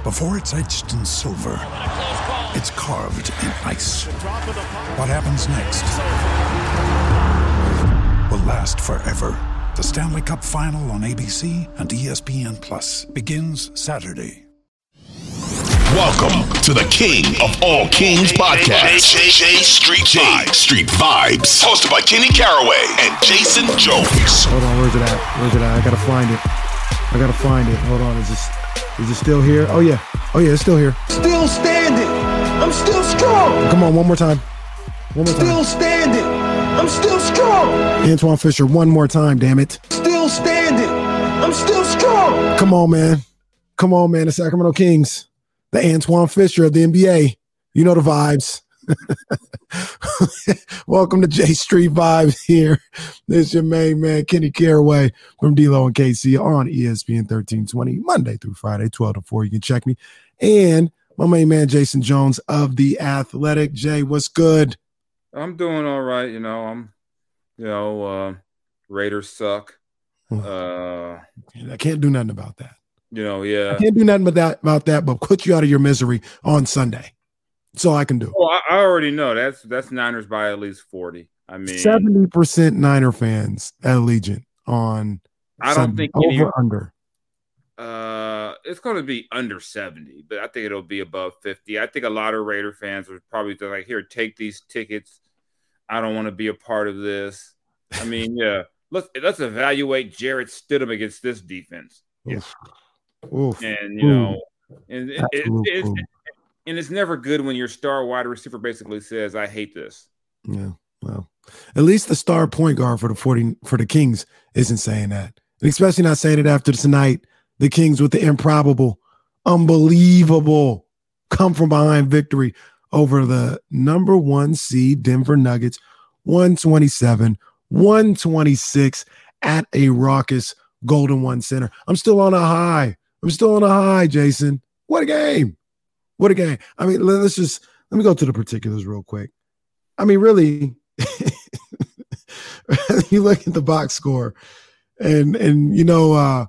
Before it's etched in silver, it's carved in ice. What happens next will last forever. The Stanley Cup Final on ABC and ESPN Plus begins Saturday. Welcome to the King of All Kings podcast. J, Street Vibes. Street Vibes. Hosted by Kenny Caraway and Jason Jones. Hold on, where's it at? Where's it at? I gotta find it. I gotta find it. Hold on, is this is it still here? Oh yeah. Oh yeah, it's still here. Still standing. I'm still strong. Come on, one more time. One more Still time. standing. I'm still strong. Antwone Fisher, one more time, damn it. Still standing. I'm still strong. Come on, man. Come on, man. The Sacramento Kings. The Antwone Fisher of the NBA. You know the vibes. Welcome to J Street Vibes here. This is your main man, Kenny Caraway from D-Lo and KC on ESPN 1320, Monday through Friday, 12 to 4. You can check me. And my main man, Jason Jones of The Athletic. Jay, what's good? I'm doing all right. You know, I'm, you know, uh, Raiders suck. Uh, I can't do nothing about that. you know, yeah. I can't do nothing about that, about that, but put you out of your misery on Sunday. That's all I can do. Well, I, I already know that's that's Niners by at least forty. I mean, Seventy percent Niner fans at Allegiant on. I don't Sunday. think any- over under. uh, it's going to be under seventy, but I think it'll be above fifty. I think a lot of Raider fans would probably like, "Here, take these tickets. I don't want to be a part of this." I mean, yeah. Let's let's evaluate Jarrett Stidham against this defense. Oof. Oof. and you know, and it, it, fool. And it's never good when your star wide receiver basically says, "I hate this." Yeah. Well, at least the star point guard for the 40 for the Kings isn't saying that. And especially not saying it after tonight. The Kings with the improbable, unbelievable come from behind victory over the number one seed Denver Nuggets, 127, 126 at a raucous Golden One Center. I'm still on a high. I'm still on a high, Jason. What a game. What a game. I mean, let- let's just let me go to the particulars real quick. I mean, really, you look at the box score, and and you know, uh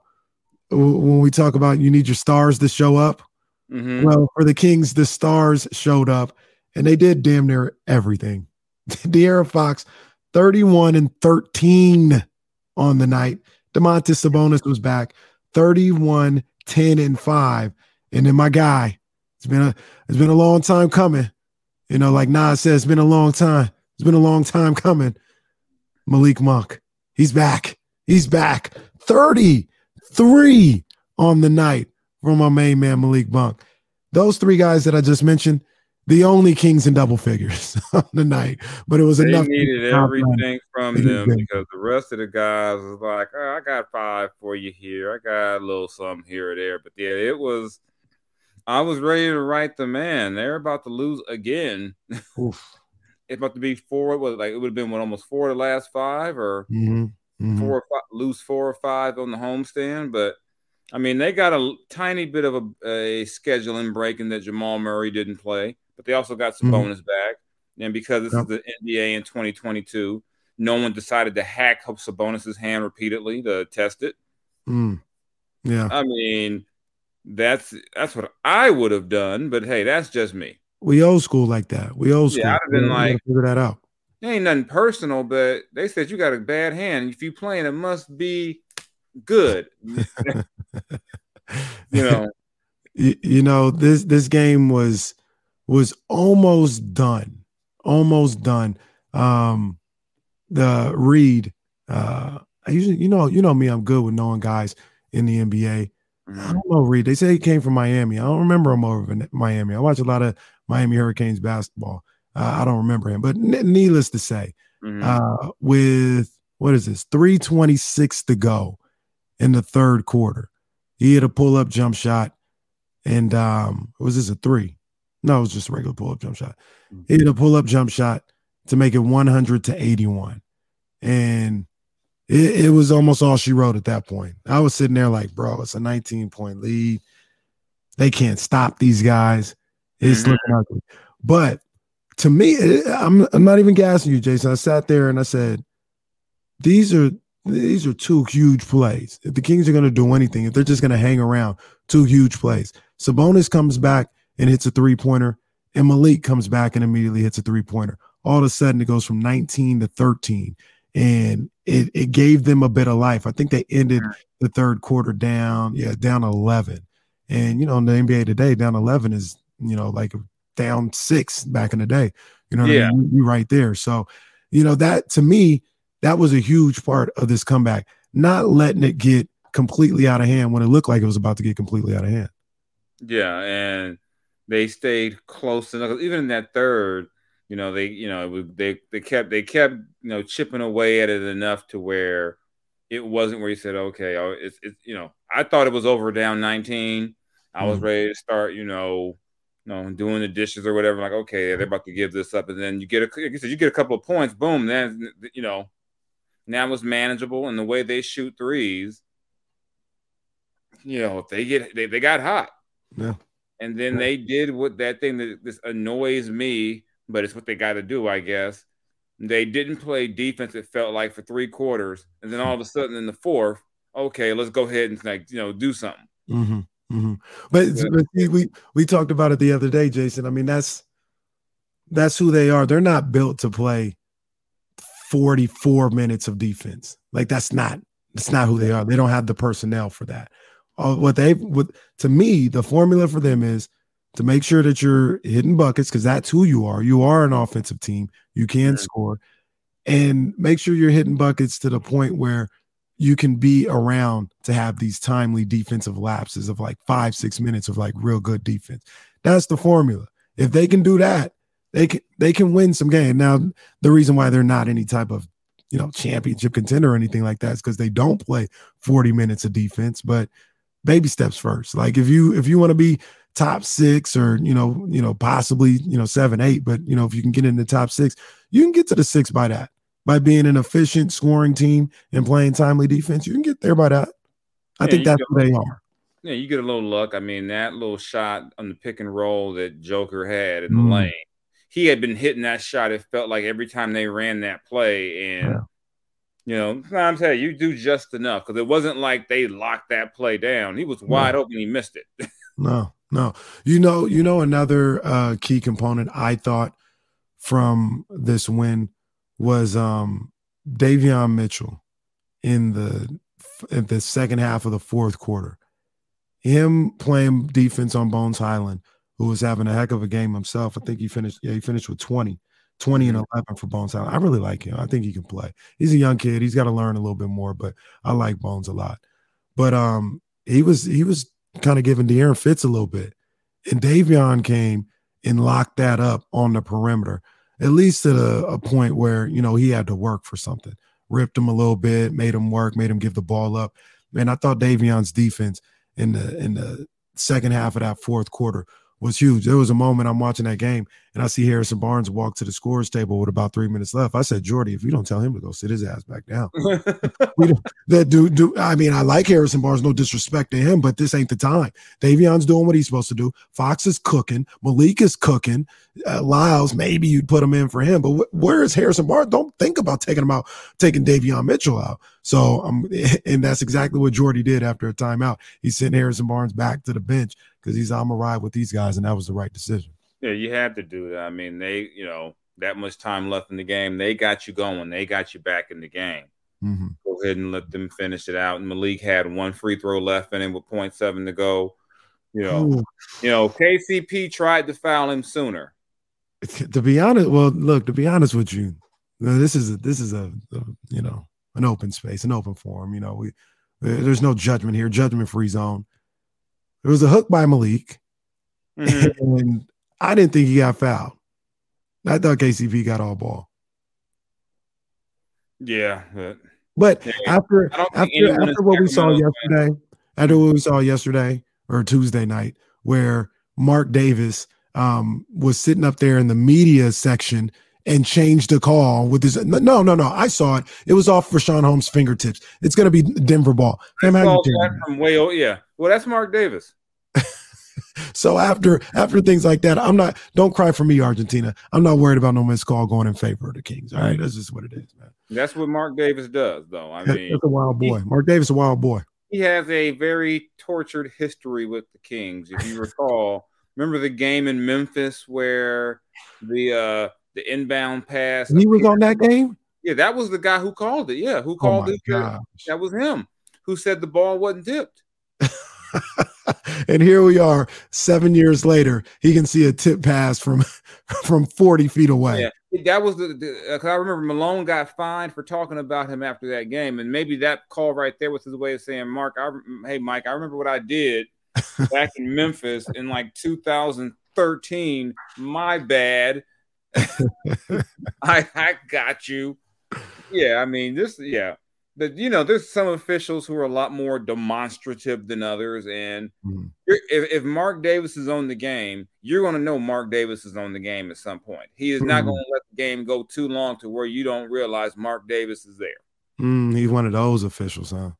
when we talk about you need your stars to show up. Mhm. Well, for the Kings, the stars showed up, and they did damn near everything. De'Aaron Fox, thirty-one and thirteen on the night. Domantas Sabonis was back, 31, 10, and five. And then my guy, it's been a it's been a long time coming. You know, like Nas says, it's been a long time. It's been a long time coming. Malik Monk. He's back. He's back. 33 on the night from my main man, Malik Monk. Those three guys that I just mentioned, the only kings in double figures on the night. But it was They enough. needed everything from them because the rest of the guys was like, oh, "I got five for you here. I got a little something here or there." But yeah, it was. I was ready to write the man. They're about to lose again. Oof. It's about to be four. Was like it would have been what almost four of the last five, or Mhm. Mhm. four or five, lose four or five on the homestand. But I mean, they got a tiny bit of a, a scheduling break in that Jamal Murray didn't play, but they also got Mhm. bonus back. And because this Yep. is the NBA in 2022, no one decided to hack Sabonis's hand repeatedly to test it. Mm. Yeah. I mean, that's that's what I would have done. But hey, that's just me. We old school like that. We old school. Yeah, I'd have been We like- figure that out. It ain't nothing personal, but they said you got a bad hand. If you playing, it must be good. you know. you, you know this this game was was almost done almost done um the reed uh i usually you know you know me i'm good with knowing guys in the nba i don't know reed they say he came from miami i don't remember him over in miami i watch a lot of miami hurricanes basketball uh, i don't remember him but n- needless to say Mhm. uh, with what is this 326 to go in the third quarter he hit a pull-up jump shot and um, was this a three? No, it was just a regular pull up jump shot. He hit a pull up jump shot to make it 100 to 81. And it, it, was almost all she wrote at that point. I was sitting there like, bro, it's a 19 point lead. They can't stop these guys. It's mm-hmm. looking ugly. But to me, it, I'm, I'm not even gassing you, Jason. I sat there and I said, these are these are two huge plays. If the Kings are going to do anything, if they're just going to hang around, two huge plays. Sabonis comes back and hits a three pointer, and Malik comes back and immediately hits a three pointer. All of a sudden, it goes from 19 to 13, and it, it gave them a bit of life. I think they ended the third quarter down, yeah, down 11. And, you know, in the NBA today, down 11 is, you know, like down six back in the day. You know, yeah. I mean? you, right there. So, you know, that to me, that was a huge part of this comeback, not letting it get completely out of hand when it looked like it was about to get completely out of hand. Yeah, and they stayed close enough. Even in that third, you know, they you know they they kept they kept you know chipping away at it enough to where it wasn't where you said, okay, oh, it's it's you know, I thought it was over down 19. I was mm-hmm. ready to start, you know, you know, doing the dishes or whatever. Like, okay, they're about to give this up, and then you get a, like you get a couple of points, boom. Then you know, now it's manageable, and the way they shoot threes, you know, if they get they, they got hot. Yeah. And then yeah. they did what that thing that this annoys me, but it's what they got to do, I guess. They didn't play defense. It felt like for three quarters, and then all of a sudden in the fourth, okay, let's go ahead and like you know do something. Mm-hmm. Mm-hmm. But, yeah. but we we talked about it the other day, Jason. I mean, that's that's who they are. They're not built to play 44 minutes of defense. Like that's not that's not who they are. They don't have the personnel for that. Uh, what they what to me, the formula for them is to make sure that you're hitting buckets because that's who you are. You are an offensive team. You can score, and make sure you're hitting buckets to the point where you can be around to have these timely defensive lapses of like five, six minutes of like real good defense. That's the formula. If they can do that, they can they can win some game. Now, the reason why they're not any type of you know championship contender or anything like that is because they don't play 40 minutes of defense, but baby steps first. Like if you if you want to be top six or you know, you know, possibly, you know, seven, eight, but you know, if you can get in the top six, you can get to the six by that. By being an efficient scoring team and playing timely defense, you can get there by that. I yeah, think that's what they are. Yeah, you get a little luck. I mean, that little shot on the pick and roll that Joker had in mm. the lane he had been hitting that shot. It felt like every time they ran that play, and yeah. you know, I'm telling you, you do just enough because it wasn't like they locked that play down. He was wide no. open. He missed it. no, no. You know, you know, another uh, key component I thought from this win was um Davion Mitchell in the in the second half of the fourth quarter. Him playing defense on Bones Hyland, who was having a heck of a game himself. I think he finished, yeah, he finished with 20, 20 and mm-hmm. 11 for Bones Hyland. I really like him. I think he can play. He's a young kid. He's got to learn a little bit more, but I like Bones a lot. But um, he was he was kind of giving De'Aaron fits a little bit. And Davion came and locked that up on the perimeter, at least at a, a point where, you know, he had to work for something. Ripped him a little bit, made him work, made him give the ball up. Man, I thought Davion's defense in the in the second half of that fourth quarter was huge. There was a moment I'm watching that game and I see Harrison Barnes walk to the scores table with about three minutes left. I said, Jordi, if you don't tell him to go sit his ass back down, that dude, do, I mean, I like Harrison Barnes, no disrespect to him, but this ain't the time. Davion's doing what he's supposed to do. Fox is cooking. Malik is cooking. Uh, Lyles, maybe you'd put him in for him, but wh- where is Harrison Barnes? Don't think about taking him out, taking Davion Mitchell out. So, um, and that's exactly what Jordi did after a timeout. He sent Harrison Barnes back to the bench because he's I'm gonna ride with these guys, and that was the right decision. Yeah, you have to do that. I mean, they, you know, that much time left in the game, they got you going. They got you back in the game. Mm-hmm. Go ahead and let them finish it out. And Malik had one free throw left in him with 0.7 to go. You know, Ooh. you know, KCP tried to foul him sooner. To be honest, well, look, to be honest with you, this is a, this is a, a you know an open space, an open forum. You know, we there's no judgment here, judgment free zone. There was a hook by Malik, mm-hmm. and I didn't think he got fouled. I thought KCP got all ball. Yeah, but, but yeah, after after, after what we saw yesterday, after what we saw yesterday or Tuesday night where Marc Davis um, was sitting up there in the media section and changed the call with his no no no I saw it. It was off Richaun Holmes fingertips. It's going to be Denver ball. From way oh yeah well that's Marc Davis so after after things like that I'm not don't cry for me Argentina I'm not worried about no missed call going in favor of the Kings all right that's just what it is man that's what Marc Davis does though I mean that's a wild boy he, Marc Davis a wild boy he has a very tortured history with the Kings if you recall remember the game in Memphis where the uh the inbound pass. He was on that game. Yeah, that was the guy who called it. Yeah, who oh called oh it? That was him. Who said the ball wasn't tipped? and here we are, seven years later. He can see a tip pass from from forty feet away. Yeah, that was the. uh, I remember Malone got fined for talking about him after that game, and maybe that call right there was his way of saying, "Mark, I, hey Mike, I remember what I did back in Memphis in like 2013. My bad." I I got you. Yeah, I mean this. Yeah, but you know, there's some officials who are a lot more demonstrative than others, and mm-hmm. if, if Marc Davis is on the game, you're going to know Marc Davis is on the game at some point. He is mm-hmm. not going to let the game go too long to where you don't realize Marc Davis is there. Mm, he's one of those officials, huh?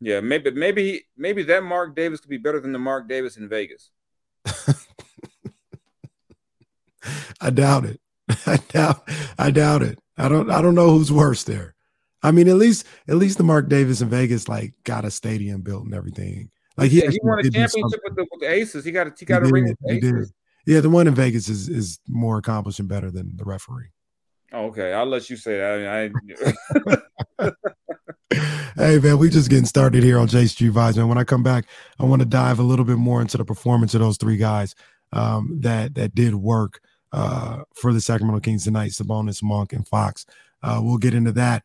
Yeah, maybe maybe maybe that Marc Davis could be better than the Mark Davis in Vegas. I doubt it. I doubt I doubt it. I don't I don't know who's worse there. I mean, at least at least the Mark Davis in Vegas like got a stadium built and everything. Like he, yeah, he won a championship with the, with the, Aces. He got a he got he a ring. He did. Yeah, the one in Vegas is is more accomplished and better than the referee. Oh, okay, I'll let you say that. I, I hey man, we just getting started here on J Street Vibes, man. When I come back, I want to dive a little bit more into the performance of those three guys um, that that did work uh, for the Sacramento Kings tonight, Sabonis, Monk, and Fox. Uh, we'll get into that.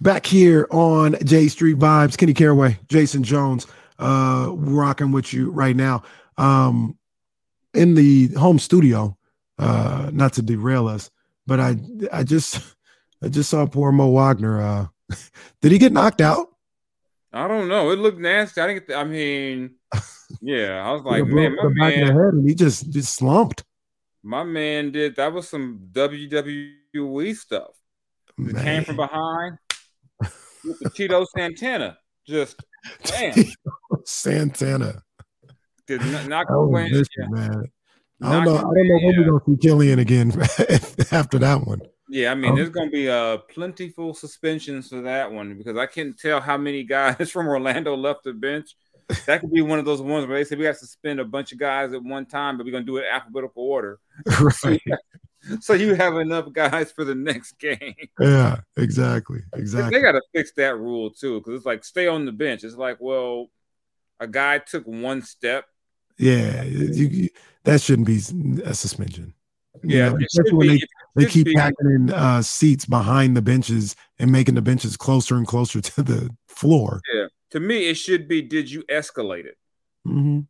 Back here on J Street Vibes, Kenny Caraway, Jason Jones, uh, rocking with you right now. Um, in the home studio, uh, not to derail us, but I I just I just saw poor Mo Wagner. Uh, did he get knocked out? I don't know. It looked nasty. I didn't. I mean, yeah, I was like, man, my man, and he just just slumped. My man did that was some WWE stuff. It came from behind, with the Tito Santana. Just damn. Santana. Did not go away. Yeah. Man. I don't know. I don't know when we're gonna see Killian again after that one. Yeah, I mean, um, there's gonna be uh plentiful suspensions for that one because I can't tell how many guys from Orlando left the bench. That could be one of those ones where they say we have to suspend a bunch of guys at one time, but we're gonna do it alphabetical order. Right. so you have enough guys for the next game. Yeah, exactly, exactly. They got to fix that rule too, because it's like stay on the bench. It's like, well, a guy took one step. Yeah, you, you, that shouldn't be a suspension. Yeah, especially when be, they, they keep be. packing in uh, seats behind the benches and making the benches closer and closer to the floor. Yeah, to me, it should be: Did you escalate it? Mm-hmm.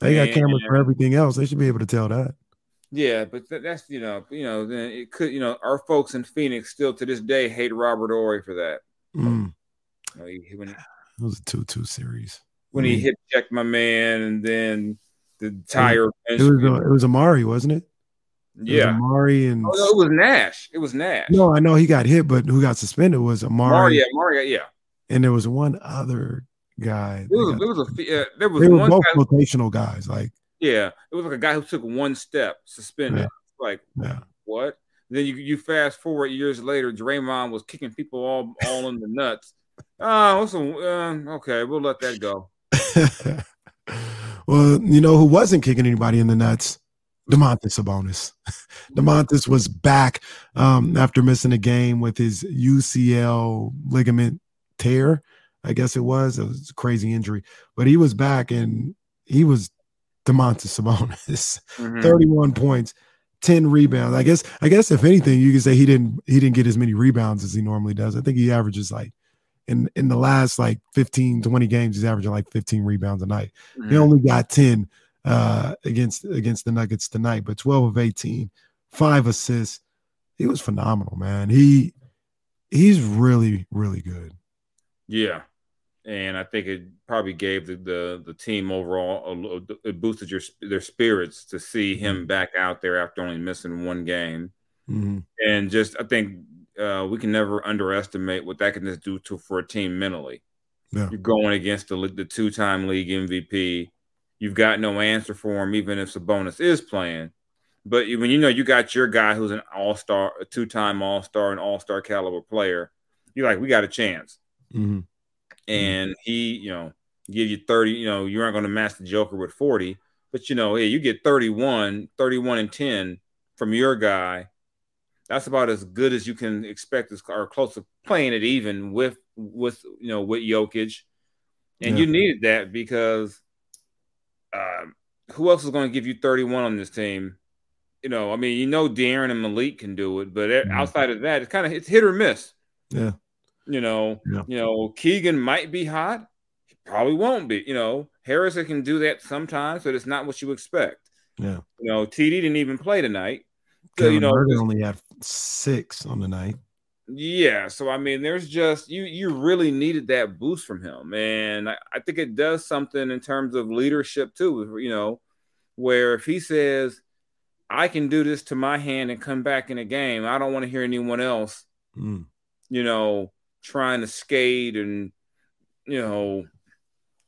They got cameras for everything else. They should be able to tell that. Yeah, but that's you know, you know, then it could, you know, our folks in Phoenix still to this day hate Robert Horry for that. Mm. You know, he, when he, it was a two-two series when he mm. hit checked my man, and then the tire. It was, it was Amar'e, wasn't it? Yeah, Amar'e and oh, no, it was Nash. It was Nash. No, I know he got hit, but who got suspended was Amari. Amar'e, yeah, Amar'e, yeah. And there was one other guy. It was, it was a uh, there was they were both guy, rotational guys. Like yeah, it was like a guy who took one step suspended. Yeah. Like yeah, what? Then you you fast forward years later, Draymond was kicking people all all in the nuts. Oh, what's a, uh, okay, we'll let that go. well, you know who wasn't kicking anybody in the nuts? Domantas Sabonis. Domantas was back um, after missing a game with his UCL ligament tear. I guess it was. It was a crazy injury, but he was back and he was Domantas Sabonis. Mhm. 31 points, 10 rebounds. I guess I guess if anything, you could say he didn't he didn't get as many rebounds as he normally does. I think he averages like in in the last like 15, 20 games, he's averaging like 15 rebounds a night. He Mhm. only got 10 uh against against the Nuggets tonight, but 12 of 18, five assists. He was phenomenal, man. He he's really, really good. Yeah, and I think it probably gave the the, the team overall a, little- it boosted your their spirits to see him back out there after only missing one game, Mhm. and just I think uh, we can never underestimate what that can just do to for a team mentally. Yeah. You're going against the the two time league MVP. You've got no answer for him, even if Sabonis is playing. But when you know you got your guy who's an all star, a two time all star, an all star caliber player, you're like, we got a chance Mhm. And he, you know, give you 30, you know, you aren't going to match the Joker with 40, but you know, hey, you get 31, 31 and 10 from your guy. That's about as good as you can expect as or close to playing it even with with you know with Jokic. And Yeah. you needed that because um, who else is going to give you 31 on this team? You know, I mean, you know, De'Aaron and Malik can do it, but Mhm. outside of that, it's kind of it's hit or miss. Yeah. You know, Yeah. you know, Keegan might be hot. He probably won't be. You know, Harrison can do that sometimes, but it's not what you expect. Yeah. You know, TD didn't even play tonight. So, Kevin you know, just- only had six on the night. yeah. So I mean, there's just you you really needed that boost from him, and I, I think it does something in terms of leadership too. You know, where if he says, "I can do this to my hand and come back in a game," I don't want to hear anyone else Mm. you know, trying to skate and, you know,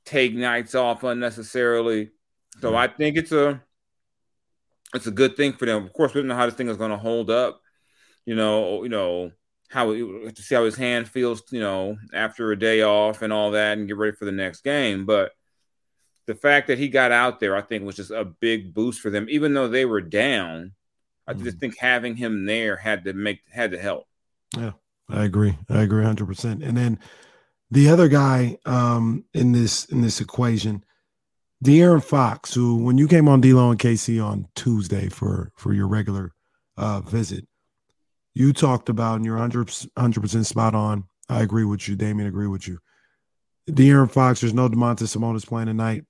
take nights off unnecessarily. So hmm. I think it's a it's a good thing for them. Of course, we don't know how this thing is going to hold up. You know, you know how to see how his hand feels. You know, after a day off and all that, and get ready for the next game. But the fact that he got out there, I think, was just a big boost for them. Even though they were down, I hmm. just think having him there had to make had to help. Yeah, I agree. I agree 100%. And then the other guy um, in this in this equation, De'Aaron Fox, who when you came on D'Lo and KC on Tuesday for for your regular uh, visit, you talked about and you're 100 percent spot on. I agree with you. Damien agree with you. De'Aaron Fox, there's no Domantas Sabonis playing tonight.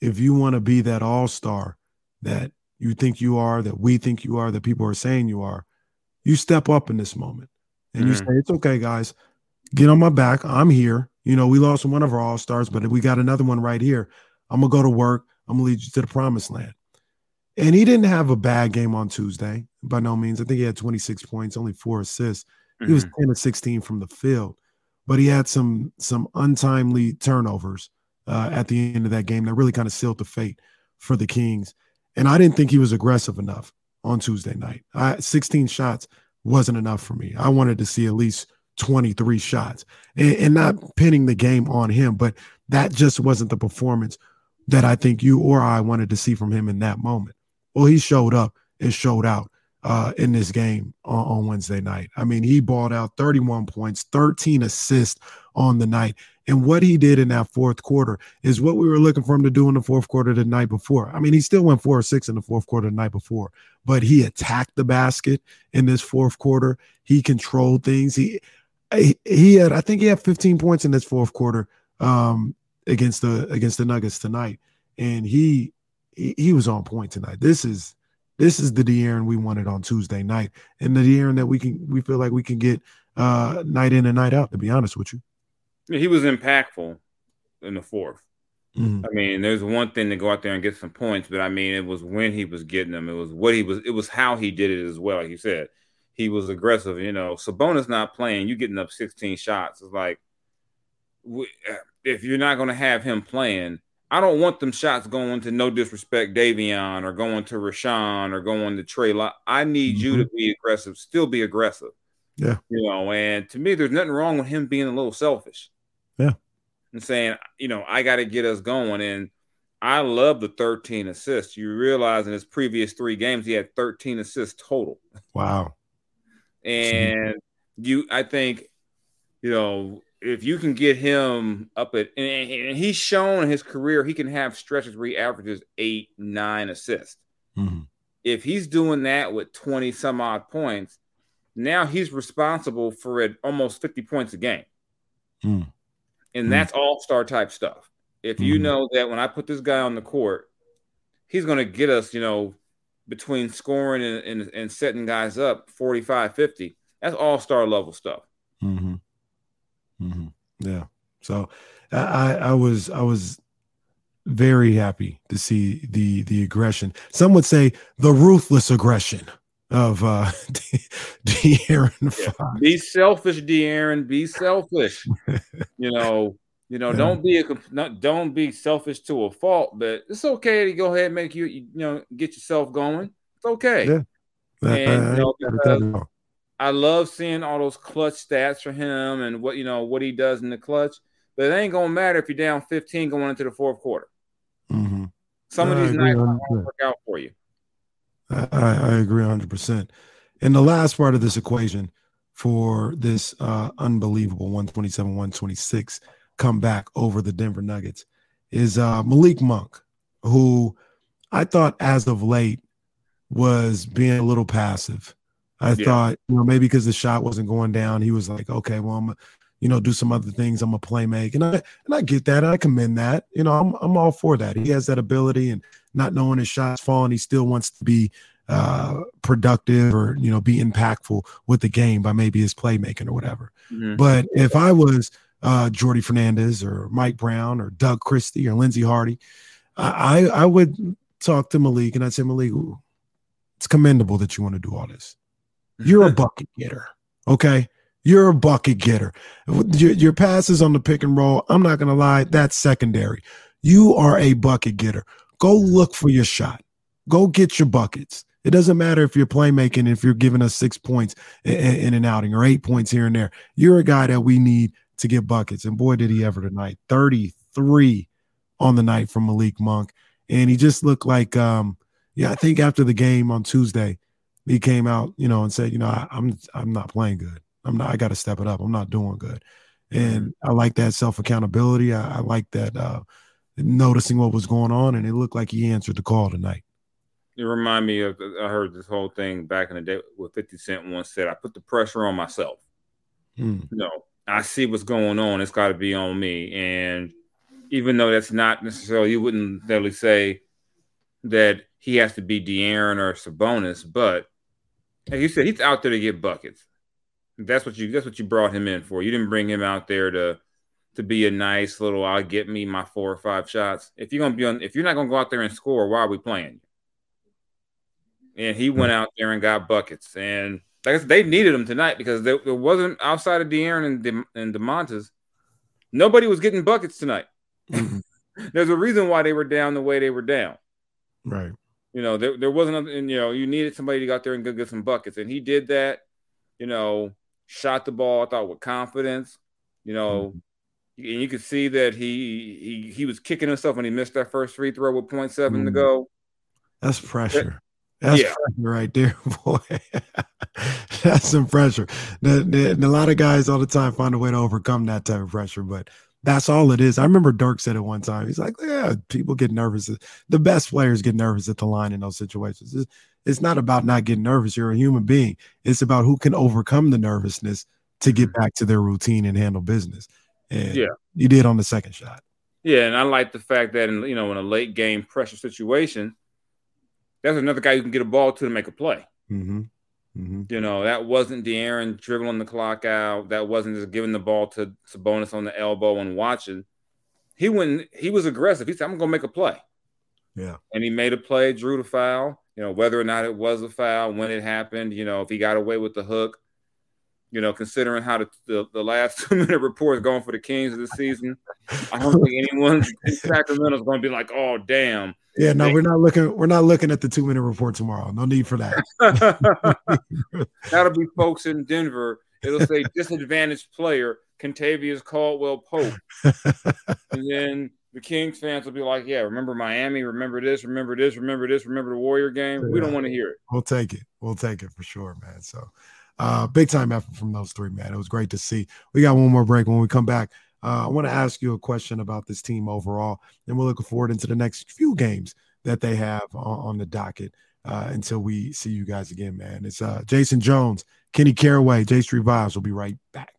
If you want to be that all star that you think you are, that we think you are, that people are saying you are, you step up in this moment and you Mhm. say, It's okay, guys. Get on my back. I'm here. You know, we lost one of our all stars, but we got another one right here. I'm going to go to work. I'm going to lead you to the promised land. And he didn't have a bad game on Tuesday by no means. I think he had 26 points, only four assists. He was 10 to 16 from the field, but he had some some untimely turnovers uh, at the end of that game that really kind of sealed the fate for the Kings. And I didn't think he was aggressive enough on Tuesday night. I, 16 shots wasn't enough for me. I wanted to see at least 23 shots and, and not pinning the game on him, but that just wasn't the performance that I think you or I wanted to see from him in that moment. Well, he showed up and showed out uh, in this game on, on Wednesday night. I mean, he balled out 31 points, 13 assists on the night. And what he did in that fourth quarter is what we were looking for him to do in the fourth quarter the night before. I mean, he still went four or six in the fourth quarter the night before, but he attacked the basket in this fourth quarter. He controlled things. He he, had, I think he had 15 points in this fourth quarter um, against the against the Nuggets tonight, and he he, was on point tonight. This is this is the De'Aaron we wanted on Tuesday night, and the De'Aaron that we can we feel like we can get uh, night in and night out. To be honest with you, he was impactful in the fourth. Mm-hmm. I mean, there's one thing to go out there and get some points, but I mean, it was when he was getting them. It was what he was. It was how he did it as well. Like you said, he was aggressive. You know, Sabonis not playing. You getting up 16 shots. It's like if you're not going to have him playing, I don't want them shots going to no disrespect Davion or going to Richaun or going to Trey. I need mm-hmm. you to be aggressive. Still be aggressive. Yeah. You know, and to me, there's nothing wrong with him being a little selfish. Yeah and saying, you know, I got to get us going. And I love the 13 assists. You realize in his previous three games, he had 13 assists total. Wow. and you, I think, you know, if you can get him up at, and he's shown in his career, he can have stretches where he averages eight, nine assists. Mm-hmm. If he's doing that with 20 some odd points, now he's responsible for it almost 50 points a game. Mm and mm that's all star type stuff. If you mm know that when I put this guy on the court, he's going to get us, you know, between scoring and, and, and, setting guys up 45, 50. That's all star level stuff. Mm-hmm. Mm-hmm. Yeah. So I, I was, I was very happy to see the, the aggression. Some would say the ruthless aggression of uh De'Aaron yeah. Be selfish, De'Aaron. Be selfish. you know, you know, yeah. don't be a not, don't be selfish to a fault, but it's okay to go ahead and make you you know get yourself going. It's okay. Yeah. And, you know, I love seeing all those clutch stats for him and what you know what he does in the clutch. But it ain't gonna matter if you're down 15 going into the fourth quarter. Mm-hmm. Some of these nights won't work out for you. I, I agree 100%. And the last part of this equation for this uh, unbelievable 127 126 comeback over the Denver Nuggets is uh, Malik Monk, who I thought as of late was being a little passive. I yeah. thought, you know, maybe because the shot wasn't going down, he was like, okay, well, I'm, you know, do some other things. I'm a play make, and I and I get that. I commend that. You know, I'm I'm all for that. He has that ability, and not knowing his shots falling, he still wants to be uh, productive or you know be impactful with the game by maybe his playmaking or whatever. Mm-hmm. But if I was uh, Jordi Fernandez or Mike Brown or Doug Christie or Lindsey Harding, I I would talk to Malik and I'd say Malik, it's commendable that you want to do all this. You're a bucket getter, okay? You're a bucket getter. Your, your passes on the pick and roll, I'm not gonna lie, that's secondary. You are a bucket getter. Go look for your shot. Go get your buckets. It doesn't matter if you're playmaking, if you're giving us six points in, in an outing or eight points here and there. You're a guy that we need to get buckets. And boy, did he ever tonight. 33 on the night from Malik Monk. And he just looked like, um, yeah, I think after the game on Tuesday, he came out, you know, and said, you know, I, I'm I'm not playing good. I'm not. I got to step it up. I'm not doing good. And I like that self accountability. I, I, like that uh, noticing what was going on, and it looked like he answered the call tonight. It remind me of I heard this whole thing back in the day with 50 Cent once said, I put the pressure on myself. Mm. You know, I see what's going on. It's got to be on me. And even though that's not necessarily, you wouldn't necessarily say that he has to be De'Aaron or Sabonis, but like you said, he's out there to get buckets. That's what you that's what you brought him in for. You didn't bring him out there to to be a nice little I'll get me my four or five shots. If you're gonna be on if you're not gonna go out there and score, why are we playing? and he went out there and got buckets. And like I said, they needed him tonight because there, there wasn't outside of De'Aaron and, De, and Domantas, nobody was getting buckets tonight. Mm-hmm. There's a reason why they were down the way they were down. Right. You know, there, there wasn't, and you know, you needed somebody to go out there and go get some buckets. And he did that, you know, shot the ball, I thought, with confidence, you know. Mm-hmm. And you could see that he he he was kicking himself when he missed that first free throw with 0.7 mm-hmm. to go. That's pressure. That's yeah. pressure right there, boy. That's some pressure. The, the, a lot of guys all the time find a way to overcome that type of pressure, but that's all it is. I remember Dirk said it one time. He's like, "Yeah, people get nervous. The best players get nervous at the line in those situations. It's not about not getting nervous. You're a human being. It's about who can overcome the nervousness to get mm-hmm. back to their routine and handle business. And yeah, you did on the second shot. Yeah, and I like the fact that in you know in a late game pressure situation, that's another guy you can get a ball to to make a play. Mm-hmm. Mm-hmm. You know, that wasn't De'Aaron dribbling the clock out. That wasn't just giving the ball to Sabonis on the elbow and watching. he went. He was aggressive. He said, "I'm gonna make a play." Yeah. And he made a play, drew the foul. You know whether or not it was a foul, when it happened. You know if he got away with the hook. You know, considering how the, the, the last two minute report is going for the Kings this season, I don't think anyone in Sacramento is going to be like, "Oh, damn." Yeah, no, we're not looking. We're not looking at the two minute report tomorrow. No need for that. That'll be folks in Denver. It'll say disadvantaged player Kentavious Caldwell Pope, and then the Kings fans will be like, "Yeah, remember Miami? Remember this? Remember this? Remember this? Remember the Warrior game? We don't want to hear it." We'll take it. We'll take it for sure, man. So, uh, big time effort from those three, man. It was great to see. We got one more break. When we come back, uh, I want to ask you a question about this team overall, and we're looking forward into the next few games that they have on, on the docket uh, until we see you guys again, man. It's uh, Jason Jones, Kenny Caraway, J Street Vibes. We'll be right back.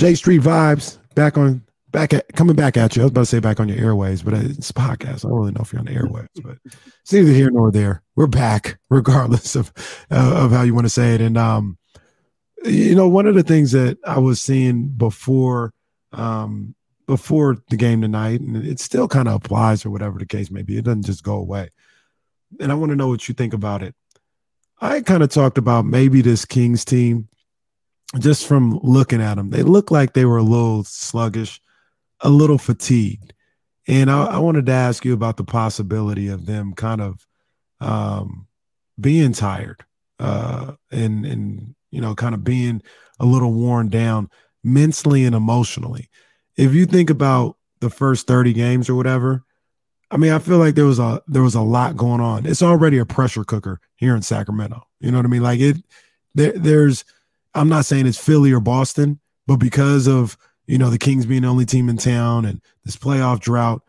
J Street Vibes back on back at coming back at you. I was about to say back on your airways, but it's podcast. I don't really know if you're on the airways, but it's neither here nor there. We're back, regardless of uh, of how you want to say it. And um, you know, one of the things that I was seeing before um before the game tonight, and it still kind of applies or whatever the case may be. It doesn't just go away. And I want to know what you think about it. I kind of talked about maybe this Kings team just from looking at them, they look like they were a little sluggish, a little fatigued. And I, I wanted to ask you about the possibility of them kind of um, being tired uh, and and you know kind of being a little worn down mentally and emotionally. If you think about the first 30 games or whatever, I mean, I feel like there was a there was a lot going on. It's already a pressure cooker here in Sacramento. You know what I mean? Like it there, there's I'm not saying it's Philly or Boston, but because of you know the Kings being the only team in town and this playoff drought,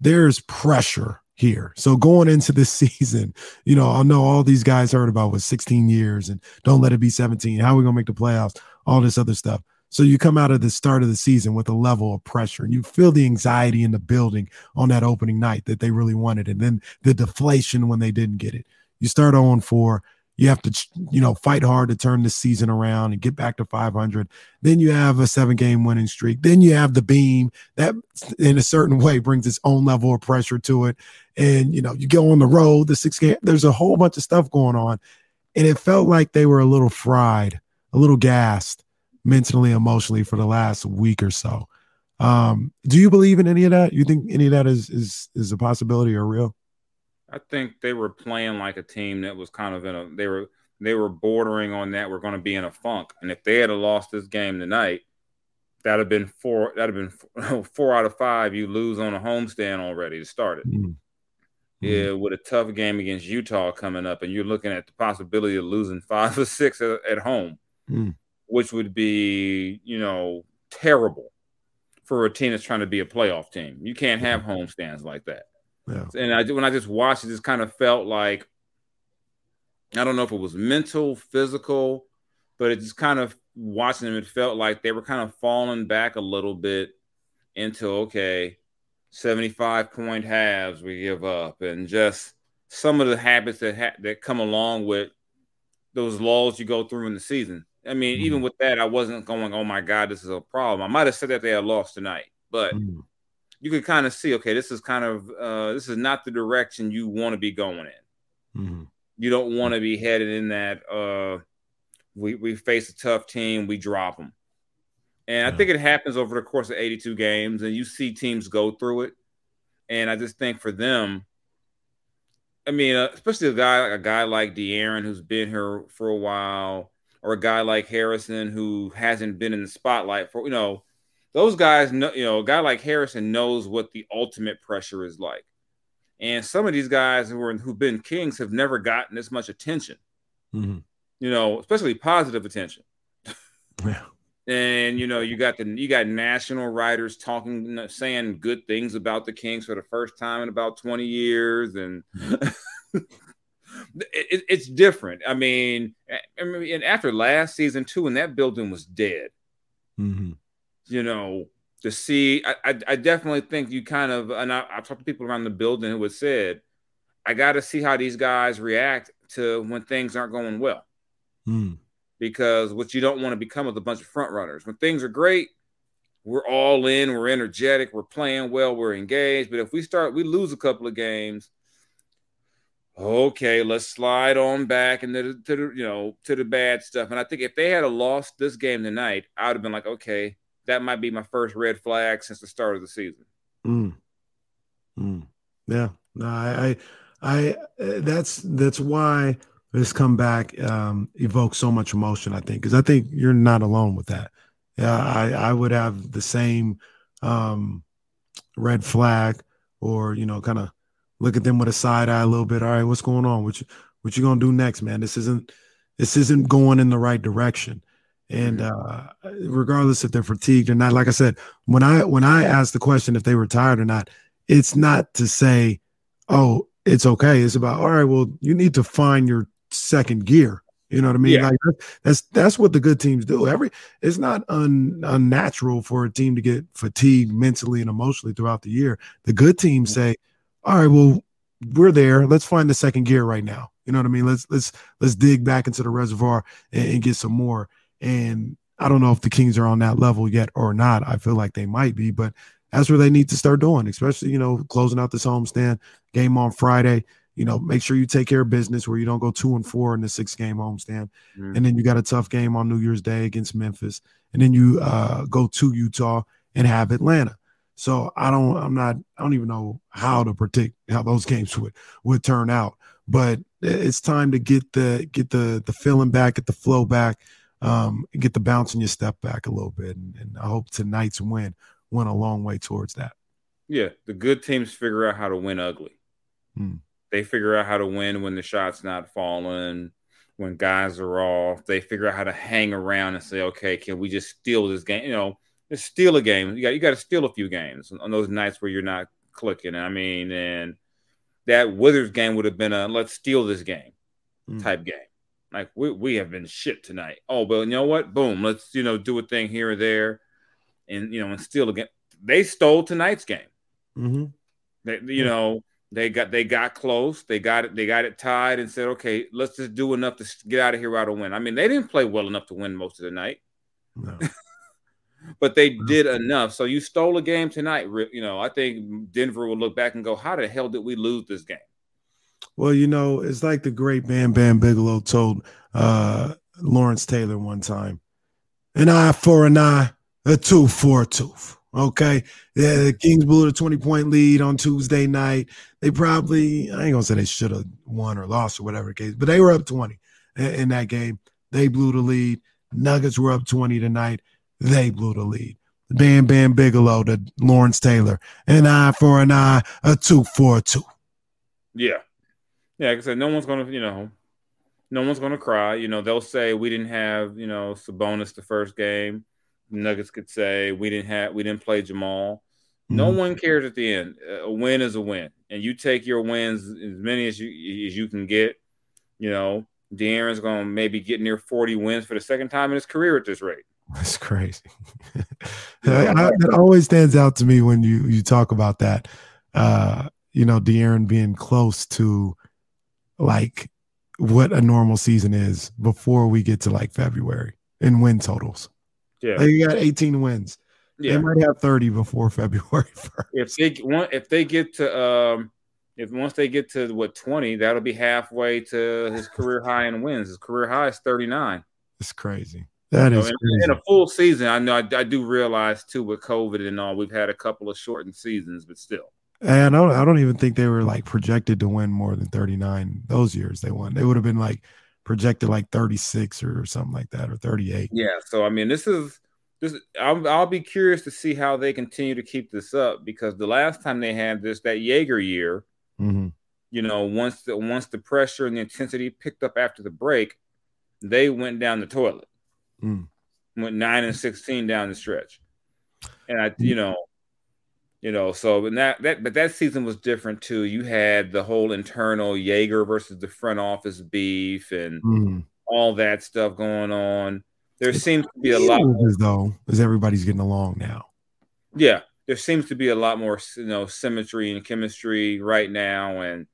there's pressure here. So going into this season, you know, I know all these guys heard about was 16 years and don't let it be 17. How are we gonna make the playoffs? All this other stuff. So you come out of the start of the season with a level of pressure and you feel the anxiety in the building on that opening night that they really wanted, and then the deflation when they didn't get it. You start oh on 4, you have to, you know, fight hard to turn the season around and get back to 500. Then you have a seven game winning streak. Then you have the beam that, in a certain way, brings its own level of pressure to it. And, you know, you go on the road, the six game, there's a whole bunch of stuff going on. And it felt like they were a little fried, a little gassed mentally, emotionally for the last week or so. Um, do you believe in any of that? You think any of that is is is a possibility or real? I think they were playing like a team that was kind of in a they were they were bordering on that we're going to be in a funk. And if they had lost this game tonight, that'd have been four that'd have been four out of five you lose on a homestand already to start it. Mm-hmm. Yeah, with a tough game against Utah coming up, and you're looking at the possibility of losing five or six at, at home, mm. which would be, you know, terrible for a team that's trying to be a playoff team. You can't have homestands like that. Yeah. And I when I just watched it, just kind of felt like I don't know if it was mental, physical, but it just kind of watching them, it felt like they were kind of falling back a little bit into okay, 75 point halves we give up, and just some of the habits that ha- that come along with those lulls you go through in the season. I mean, mm even with that, I wasn't going, "Oh my God, this is a problem." I might have said that they had lost tonight, but mm you can kind of see, okay, this is kind of uh, this is not the direction you want to be going in. Mm-hmm. You don't want to be headed in that. Uh, we we face a tough team, we drop them, and yeah. I think it happens over the course of 82 games, and you see teams go through it. And I just think for them, I mean, uh, especially a guy like a guy like De'Aaron who's been here for a while, or a guy like Harrison who hasn't been in the spotlight for you know those guys know, you know, a guy like Harrison knows what the ultimate pressure is like. And some of these guys who are who've been kings have never gotten as much attention. Mm-hmm. You know, especially positive attention. Yeah. and you know, you got the you got national writers talking, saying good things about the Kings for the first time in about twenty years, and mm-hmm. it, it's different. I mean, I mean, and after last season too, and that building was dead, mm-hmm you know, to see, I, I, I definitely think you kind of, and I, I've talked to people around the building who have said, I got to see how these guys react to when things aren't going well. Mm. because what you don't want to become is a bunch of front runners. When things are great, we're all in, we're energetic, we're playing well, we're engaged. But if we start, we lose a couple of games. Okay, let's slide on back into the, to the you know to the bad stuff. And I think if they had a lost this game tonight, I would have been like, okay, that might be my first red flag since the start of the season. Mm. Mm. Yeah, no, I, I, I, uh, that's that's why this comeback um, evokes so much emotion. I think because I think you're not alone with that. Yeah, I, I would have the same um, red flag, or you know, kind of look at them with a side eye a little bit. All right, what's going on? What you what you gonna do next, man? This isn't this isn't going in the right direction. And mm-hmm. uh, regardless if they're fatigued or not, like I said, when I when I asked the question if they were tired or not, it's not to say, oh, it's okay. It's about all right. Well, you need to find your second gear. You know what I mean? Yeah. Like that's that's what the good teams do. Every it's not un, unnatural for a team to get fatigued mentally and emotionally throughout the year. The good teams mm-hmm. say, "All right, well, we're there. Let's find the second gear right now." You know what I mean? Let's let's let's dig back into the reservoir and, and get some more. And I don't know if the Kings are on that level yet or not. I feel like they might be, but that's where they need to start doing, especially, you know, closing out this homestand game on Friday. You know, make sure you take care of business where you don't go two and four in the six game homestand. Mm-hmm. And then you got a tough game on New Year's Day against Memphis. And then you uh, go to Utah and have Atlanta. So I don't, I'm not, I don't even know how to predict how those games would would turn out. But it's time to get the get the the feeling back, get the flow back, um, get the bounce in your step back a little bit. And, and I hope tonight's win went a long way towards that. Yeah, the good teams figure out how to win ugly. Hmm. They figure out how to win when the shot's not falling, when guys are off. They figure out how to hang around and say, okay, can we just steal this game? You know, just steal a game. You got you got to steal a few games on those nights where you're not clicking. I mean, and that Wizards game would have been a let's steal this game mm. type game. Like we, we have been shit tonight. Oh, but you know what? Boom, let's you know do a thing here or there, and you know and steal again. They stole tonight's game. Mm-hmm. They, you know they got they got close. They got it. They got it tied and said, okay, let's just do enough to get out of here without a win. I mean, they didn't play well enough to win most of the night. No. but they did enough. So you stole a game tonight. You know, I think Denver will look back and go, "How the hell did we lose this game?" Well, you know, it's like the great Bam Bam Bigelow told uh, Lawrence Taylor one time: "An eye for an eye, a tooth for a tooth." Okay, yeah, the Kings blew a twenty point lead on Tuesday night. They probably, I ain't gonna say they should have won or lost or whatever the case, but they were up twenty in, in that game. They blew the lead. Nuggets were up twenty tonight they blew the lead. Bam Bam Bigelow to Lawrence Taylor. An eye for an eye, a two for a two. Yeah. Yeah, like I said, no one's gonna, you know, no one's gonna cry. You know, they'll say we didn't have, you know, Sabonis the first game. Nuggets could say we didn't have we didn't play Jamal. No mm-hmm. one cares at the end. A win is a win, and you take your wins as many as you as you can get. You know, De'Aaron's going to maybe get near 40 wins for the second time in his career at this rate. That's crazy. that always stands out to me when you you talk about that. Uh, you know, De'Aaron being close to like what a normal season is before we get to like February in win totals. Yeah, you got 18 wins. Yeah, they might have 30 before February 1st. If they want, if they get to um, if once they get to what 20, that'll be halfway to his career high in wins. His career high is 39. It's crazy. That is in, in, a full season. I know I, I, do realize too with COVID and all, we've had a couple of shortened seasons, but still. And I don't, I don't even think they were like projected to win more than 39 those years they won. They would have been like projected like 36 or, or something like that or 38. Yeah. So I mean, this is this. I'll, I'll be curious to see how they continue to keep this up because the last time they had this, that Joerger year, mm-hmm. you know, once the once the pressure and the intensity picked up after the break, they went down the toilet. Mm. Went nine and sixteen down the stretch, and I, you know, you know, so and that that but that season was different too. You had the whole internal Joerger versus the front office beef and mm. all that stuff going on. There seems to be a lot more, though, as everybody's getting along now. Yeah, there seems to be a lot more, you know, symmetry and chemistry right now, and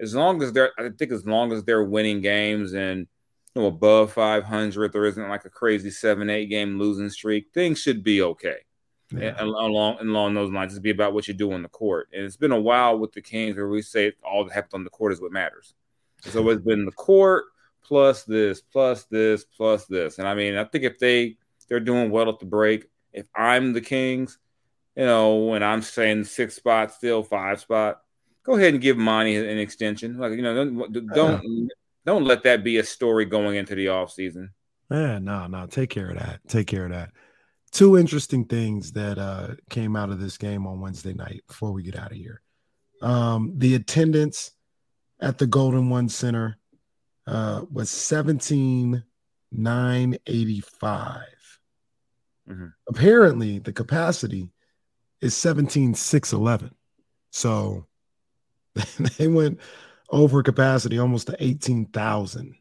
as long as they're, I think, as long as they're winning games and you know, above 500. There isn't like a crazy seven, eight game losing streak. Things should be okay. Yeah. And along and along those lines, it's be about what you do on the court. And it's been a while with the Kings where we say all that happens on the court is what matters. It's always been the court plus this, plus this, plus this. And I mean, I think if they they're doing well at the break, if I'm the Kings, you know, when I'm saying six spot, still five spot, go ahead and give Monty an extension. Like you know, don't don't, don't let that be a story going into the off season. Yeah, no, no, take care of that. Take care of that. Two interesting things that uh, came out of this game on Wednesday night before we get out of here. Um, the attendance at the Golden One Center uh, was 17,985. Mm-hmm. Apparently, the capacity is 17,611. So they went over capacity almost to 18,000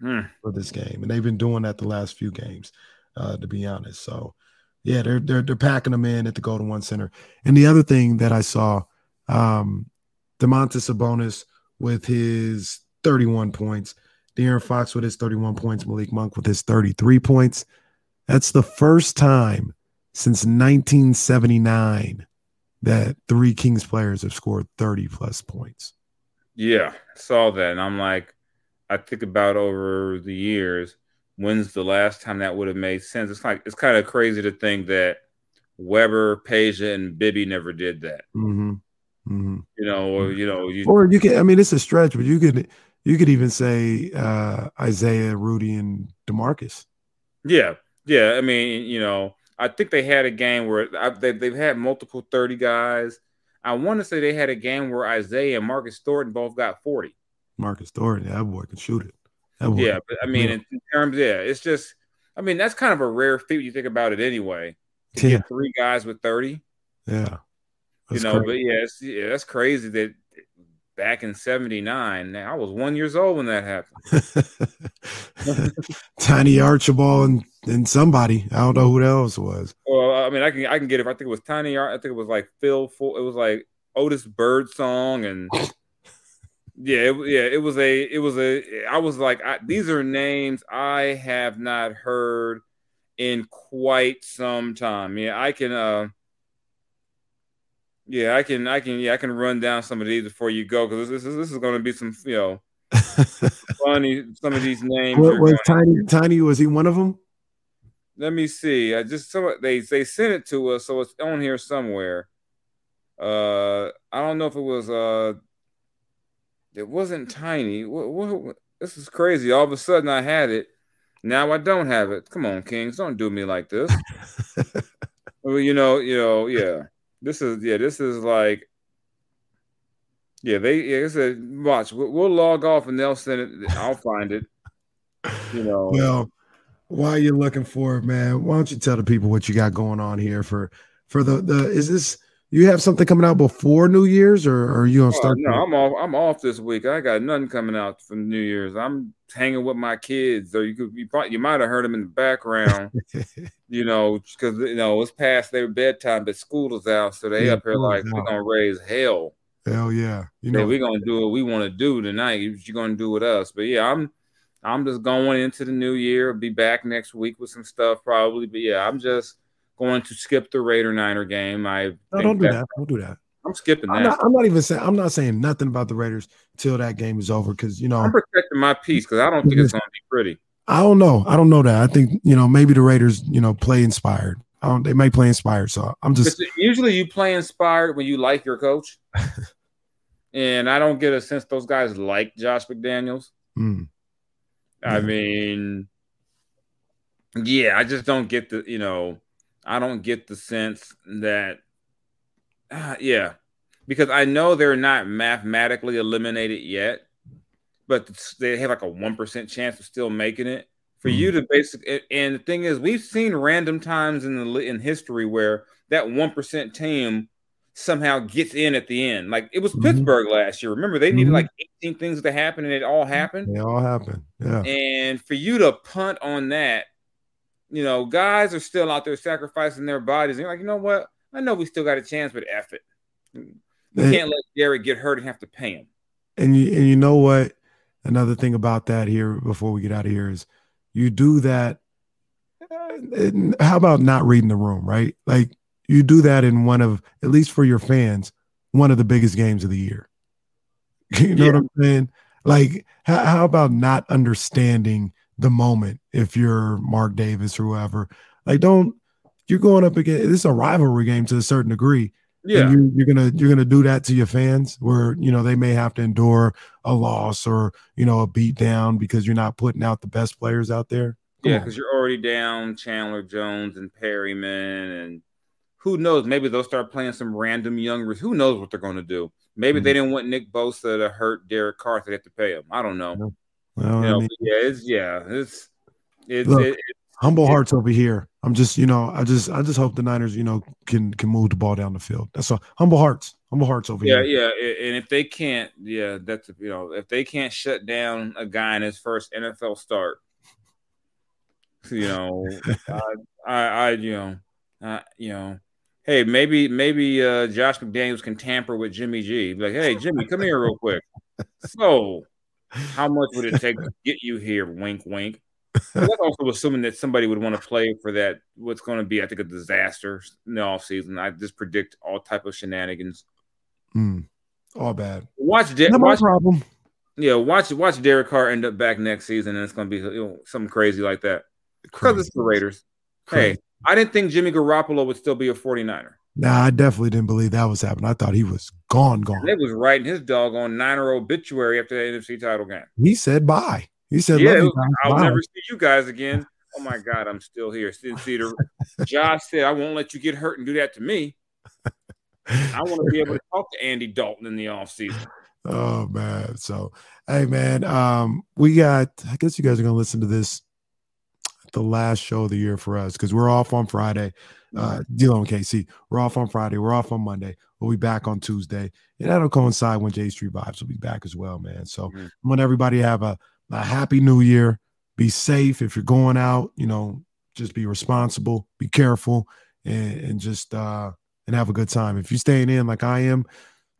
hmm. for this game. And they've been doing that the last few games, uh, to be honest. So, yeah, they're, they're, they're packing them in at the Golden One Center. And the other thing that I saw, um, Domantas Sabonis with his 31 points, De'Aaron Fox with his 31 points, Malik Monk with his 33 points. That's the first time since 1979 that three Kings players have scored 30 plus points. Yeah, saw that. And I'm like, I think about over the years, when's the last time that would have made sense? It's like, it's kind of crazy to think that Webber, Peja, and Bibby never did that. Mm-hmm. Mm-hmm. You know, or, you know, you, or you can, I mean, it's a stretch, but you could, you could even say uh, Isaiah, Rudy, and DeMarcus. Yeah. Yeah. I mean, you know, I think they had a game where I, they, they've had multiple 30 guys. I want to say they had a game where Isaiah and Marcus Thornton both got 40. Marcus Thornton, yeah, that boy can shoot it. Yeah, but I mean, in, in, terms, yeah, it's just, I mean, that's kind of a rare feat when you think about it anyway. To yeah. get three guys with 30. Yeah. you know, crazy. but yeah, yeah, that's crazy that back in 79. Now I was one years old when that happened. Tiny Archibald and, and somebody. I don't know who else was. Well, I mean, I can I can get it. I think it was Tiny Art. I think it was like Phil. Full, it was like Otis Birdsong and yeah, it, yeah. It was a. It was a. I was like, I, these are names I have not heard in quite some time. Yeah, I can. uh yeah, I can, I can, yeah, I can run down some of these before you go because this, this, this is going to be some, you know, funny. Some of these names. What was Tiny? To... Tiny was he one of them? Let me see. I just saw they they sent it to us, so it's on here somewhere. Uh, I don't know if it was uh, it wasn't Tiny. What, what, this is crazy. All of a sudden, I had it. Now I don't have it. Come on, Kings, don't do me like this. well, you know, you know, yeah. This is yeah. This is like yeah. They yeah. It's a watch. We'll, we'll log off and they'll send it. I'll find it. You know. Well, while you're looking for it, man, why don't you tell the people what you got going on here for for the the is this you have something coming out before New Year's, or, or are you gonna oh, start? no, I'm off. I'm off this week. I got nothing coming out from New Year's. I'm hanging with my kids, or you could you, probably, you might have heard them in the background. you know, because you know it's past their bedtime, but school is out, so they yeah, up here like we're gonna raise hell. Hell yeah! You know, we're gonna do what we want to do tonight. You're gonna do with us, but yeah, I'm I'm just going into the new year. I'll be back next week with some stuff probably, but yeah, I'm just going to skip the Raider Niner game. I no, don't do that. Don't do that. I'm skipping that. I'm not, I'm not, even saying I'm not saying nothing about the Raiders till that game is over because you know I'm protecting my peace because I don't think it's going to be pretty. I don't know. I don't know that. I think you know maybe the Raiders you know play inspired. I don't, they may play inspired. So I'm just usually you play inspired when you like your coach, and I don't get a sense those guys like Josh McDaniels. Mm. I yeah. mean, yeah, I just don't get the you know I don't get the sense that, uh, yeah, because I know they're not mathematically eliminated yet, but they have like a 1% chance of still making it. For mm-hmm. you to basically, and the thing is, we've seen random times in the in history where that 1% team somehow gets in at the end. Like it was mm-hmm. Pittsburgh last year. Remember, they needed mm-hmm. like 18 things to happen and it all happened. They all happened. Yeah. And for you to punt on that you know, guys are still out there sacrificing their bodies. And you're like, you know what? I know we still got a chance, but F it. We can't let Garrett get hurt and have to pay him. And you and you know what? another thing about that here before we get out of here is you do that. uh, How about not reading the room, right? Like you do that in one of, at least for your fans, one of the biggest games of the year. You know Yeah. what I'm saying? Like, how, how about not understanding the moment if you're Mark Davis or whoever? Like, don't you're going up against this is a rivalry game to a certain degree. Yeah. And you, you're gonna you're gonna do that to your fans where you know they may have to endure a loss or you know a beat down because you're not putting out the best players out there. Come Yeah, because you're already down Chandler Jones and Perryman, and who knows? Maybe they'll start playing some random young. Who knows what they're going to do? Maybe Mm. they didn't want Nick Bosa to hurt Derek Carr, so they have to pay him. I don't know. Well, You I mean, yeah, it's yeah, it's it's Look, it, humble it- hearts over here. I'm just you know I just I just hope the Niners you know can can move the ball down the field. That's all. Humble hearts. Humble hearts over yeah, here. yeah, yeah, and if they can't, yeah, that's you know, if they can't shut down a guy in his first NFL start, you know, I, I, I you know, uh, you know, hey, maybe, maybe uh, Josh McDaniels can tamper with Jimmy G. Be like, hey, Jimmy, come here real quick. So, how much would it take to get you here? Wink, wink. But That's also assuming that somebody would want to play for that. What's going to be, I think, a disaster in the offseason. I just predict all type of shenanigans. Mm, all bad. Watch, De- watch, problem. yeah, watch, watch Derek Carr end up back next season, and it's going to be you know, something crazy like that. Because it's the Raiders. Crazy. Hey, I didn't think Jimmy Garoppolo would still be a 49er. Nah, I definitely didn't believe that was happening. I thought he was gone, gone. They was writing his doggone Niner obituary after the NFC title game. He said bye. He said, yeah, "Love was, I'll bye." never see you guys again. Oh my God, I'm still here. Didn't see the Josh said, I won't let you get hurt and do that to me. I want to be able to talk to Andy Dalton in the offseason. Oh man. So hey man, um, we got I guess you guys are gonna listen to this the last show of the year for us because we're off on Friday. Uh dealing with KC. We're off on Friday, we're off on Monday. We'll be back on Tuesday. And that'll coincide when J Street Vibes will be back as well, man. So Mhm. I want everybody to have a, a happy new year. Be safe if you're going out, you know, just be responsible, be careful, and, and just uh and have a good time. If you're staying in like I am,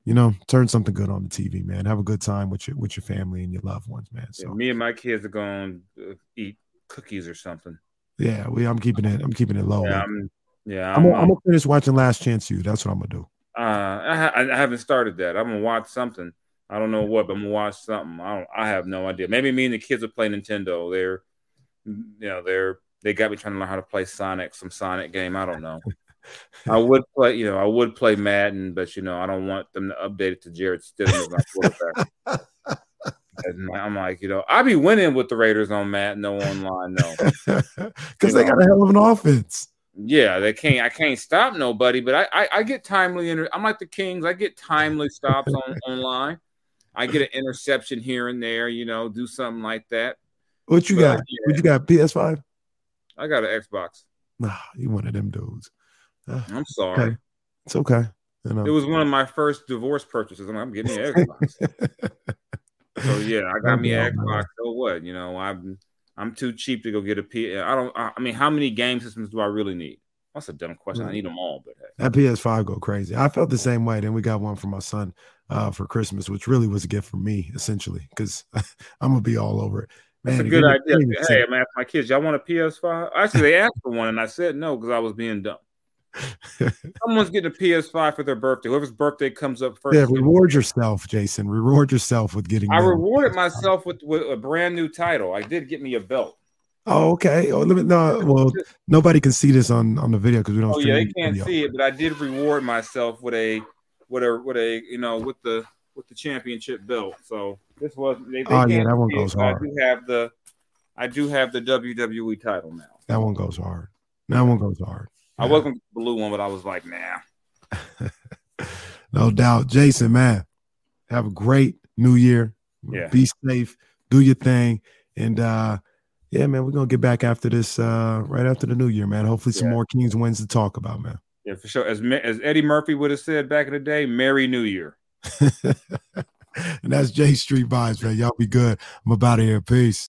you know, turn something good on the TV, man. Have a good time with your with your family and your loved ones, man. Yeah, So me and my kids are going to eat cookies or something. yeah, we I'm keeping it I'm keeping it low. Yeah. I'm, yeah, I'm, I'm, gonna, I'm gonna finish watching Last Chance U. That's what I'm gonna do. uh, I, I haven't started that. I'm gonna watch something. I don't know what, but I'm gonna watch something. I don't. I have no idea. Maybe me and the kids will play Nintendo. They're, you know, they're they got me trying to learn how to play Sonic, some Sonic game. I don't know. I would play, you know, I would play Madden, but you know, I don't want them to update it to Jarrett Stidham as my quarterback. And I'm like, you know, I be winning with the Raiders on Madden, no online, no. Because they got a hell of an offense. Yeah, they can't. I can't stop nobody, but I I, I get timely. Inter- I'm like the Kings. I get timely stops on online. I get an interception here and there. You know, do something like that. What you But, got? yeah. What you got? PS5? I got an Xbox. Nah, you one of them dudes. Uh, I'm sorry. okay, it's okay. You know. It was one of my first divorce purchases. I'm, I'm getting an Xbox. so yeah, I got me an. Xbox. So what? You know, I'm I'm too cheap to go get a P. I don't. I I mean, how many game systems do I really need? That's a dumb question. I need them all, but hey. That PS5 go crazy. I felt the same way. Then we got one for my son uh, for Christmas, which really was a gift for me, essentially, because I'm gonna be all over it. Man, That's a good idea. Hey, I'm asking my kids, y'all want a PS5? Actually, they asked for one, and I said no because I was being dumb. Someone's getting a PS5 for their birthday. Whoever's birthday comes up first. yeah, reward yourself, Jason. Reward yourself with getting. I rewarded myself with, with a brand new title. I did get me a belt. Oh, okay. Oh, let me no. Well, nobody can see this on on the video because we don't. Oh yeah, they can't video. see it, but I did reward myself with a with a with a you know with the with the championship belt. So this was they, they Oh, yeah, that one see it, goes but I hard. do have the I do have the WWE title now. That one goes hard. That one goes hard. I was gonna the blue one, but I was like, nah. No doubt, Jason. Man, have a great New Year. Yeah. Be safe. Do your thing, and uh yeah, man, we're gonna get back after this uh right after the New Year, man. Hopefully, some Yeah. more Kings wins to talk about, man. Yeah, for sure. As as Eddie Murphy would have said back in the day, Merry New Year. and that's J Street Vibes, man. Y'all be good. I'm about to here. Peace.